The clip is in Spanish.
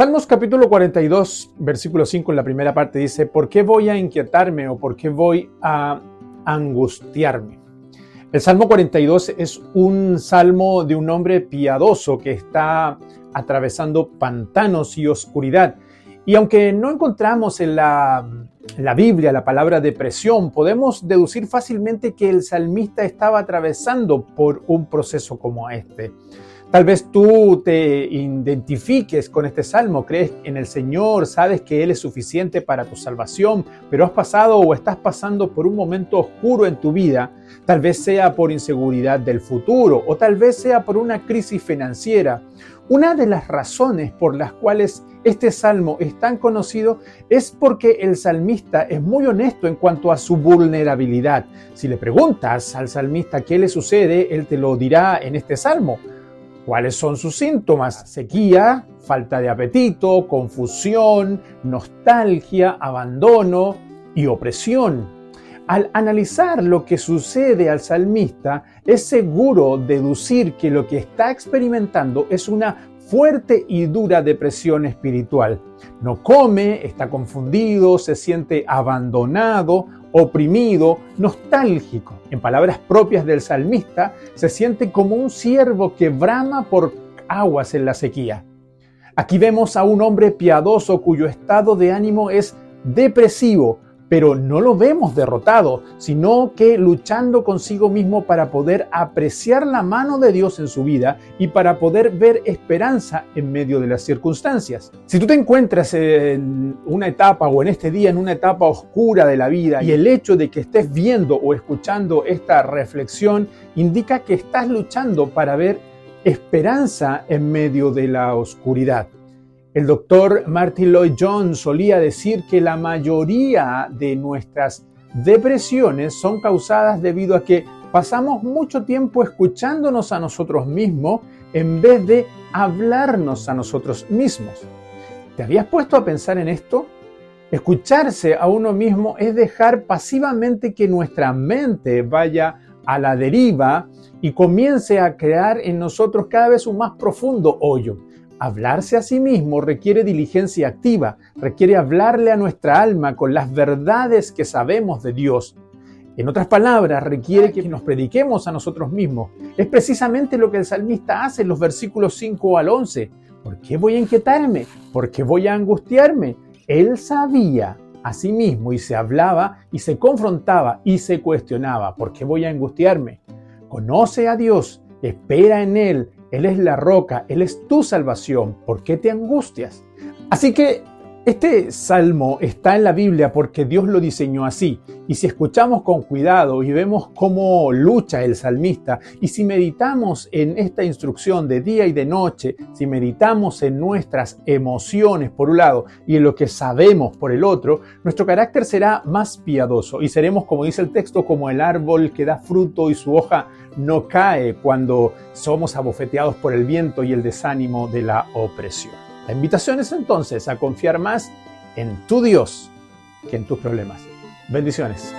Salmos capítulo 42, versículo 5 en la primera parte dice, ¿por qué voy a inquietarme o por qué voy a angustiarme? El Salmo 42 es un salmo de un hombre piadoso que está atravesando pantanos y oscuridad. Y aunque no encontramos en la, en la Biblia la palabra depresión, podemos deducir fácilmente que el salmista estaba atravesando por un proceso como este. Tal vez tú te identifiques con este salmo, crees en el Señor, sabes que Él es suficiente para tu salvación, pero has pasado o estás pasando por un momento oscuro en tu vida, tal vez sea por inseguridad del futuro o tal vez sea por una crisis financiera. Una de las razones por las cuales este salmo es tan conocido es porque el salmista es muy honesto en cuanto a su vulnerabilidad. Si le preguntas al salmista qué le sucede, él te lo dirá en este salmo. ¿Cuáles son sus síntomas? Sequía, falta de apetito, confusión, nostalgia, abandono y opresión. Al analizar lo que sucede al salmista, es seguro deducir que lo que está experimentando es una fuerte y dura depresión espiritual. No come, está confundido, se siente abandonado, oprimido, nostálgico. En palabras propias del salmista, se siente como un siervo que brama por aguas en la sequía. Aquí vemos a un hombre piadoso cuyo estado de ánimo es depresivo, pero no lo vemos derrotado, sino que luchando consigo mismo para poder apreciar la mano de Dios en su vida y para poder ver esperanza en medio de las circunstancias. Si tú te encuentras en una etapa o en este día en una etapa oscura de la vida y el hecho de que estés viendo o escuchando esta reflexión indica que estás luchando para ver esperanza en medio de la oscuridad. El doctor Martin Lloyd Jones solía decir que la mayoría de nuestras depresiones son causadas debido a que pasamos mucho tiempo escuchándonos a nosotros mismos en vez de hablarnos a nosotros mismos. ¿Te habías puesto a pensar en esto? Escucharse a uno mismo es dejar pasivamente que nuestra mente vaya a la deriva y comience a crear en nosotros cada vez un más profundo hoyo. Hablarse a sí mismo requiere diligencia activa, requiere hablarle a nuestra alma con las verdades que sabemos de Dios. En otras palabras, requiere que nos prediquemos a nosotros mismos. Es precisamente lo que el salmista hace en los versículos 5 al 11. ¿Por qué voy a inquietarme? ¿Por qué voy a angustiarme? Él sabía a sí mismo y se hablaba y se confrontaba y se cuestionaba. ¿Por qué voy a angustiarme? Conoce a Dios, espera en Él, él es la roca, Él es tu salvación. ¿Por qué te angustias? Así que este salmo está en la Biblia porque Dios lo diseñó así. Y si escuchamos con cuidado y vemos cómo lucha el salmista, y si meditamos en esta instrucción de día y de noche, si meditamos en nuestras emociones por un lado y en lo que sabemos por el otro, nuestro carácter será más piadoso y seremos, como dice el texto, como el árbol que da fruto y su hoja no cae cuando somos abofeteados por el viento y el desánimo de la opresión. La invitación es entonces a confiar más en tu Dios que en tus problemas. Bendiciones.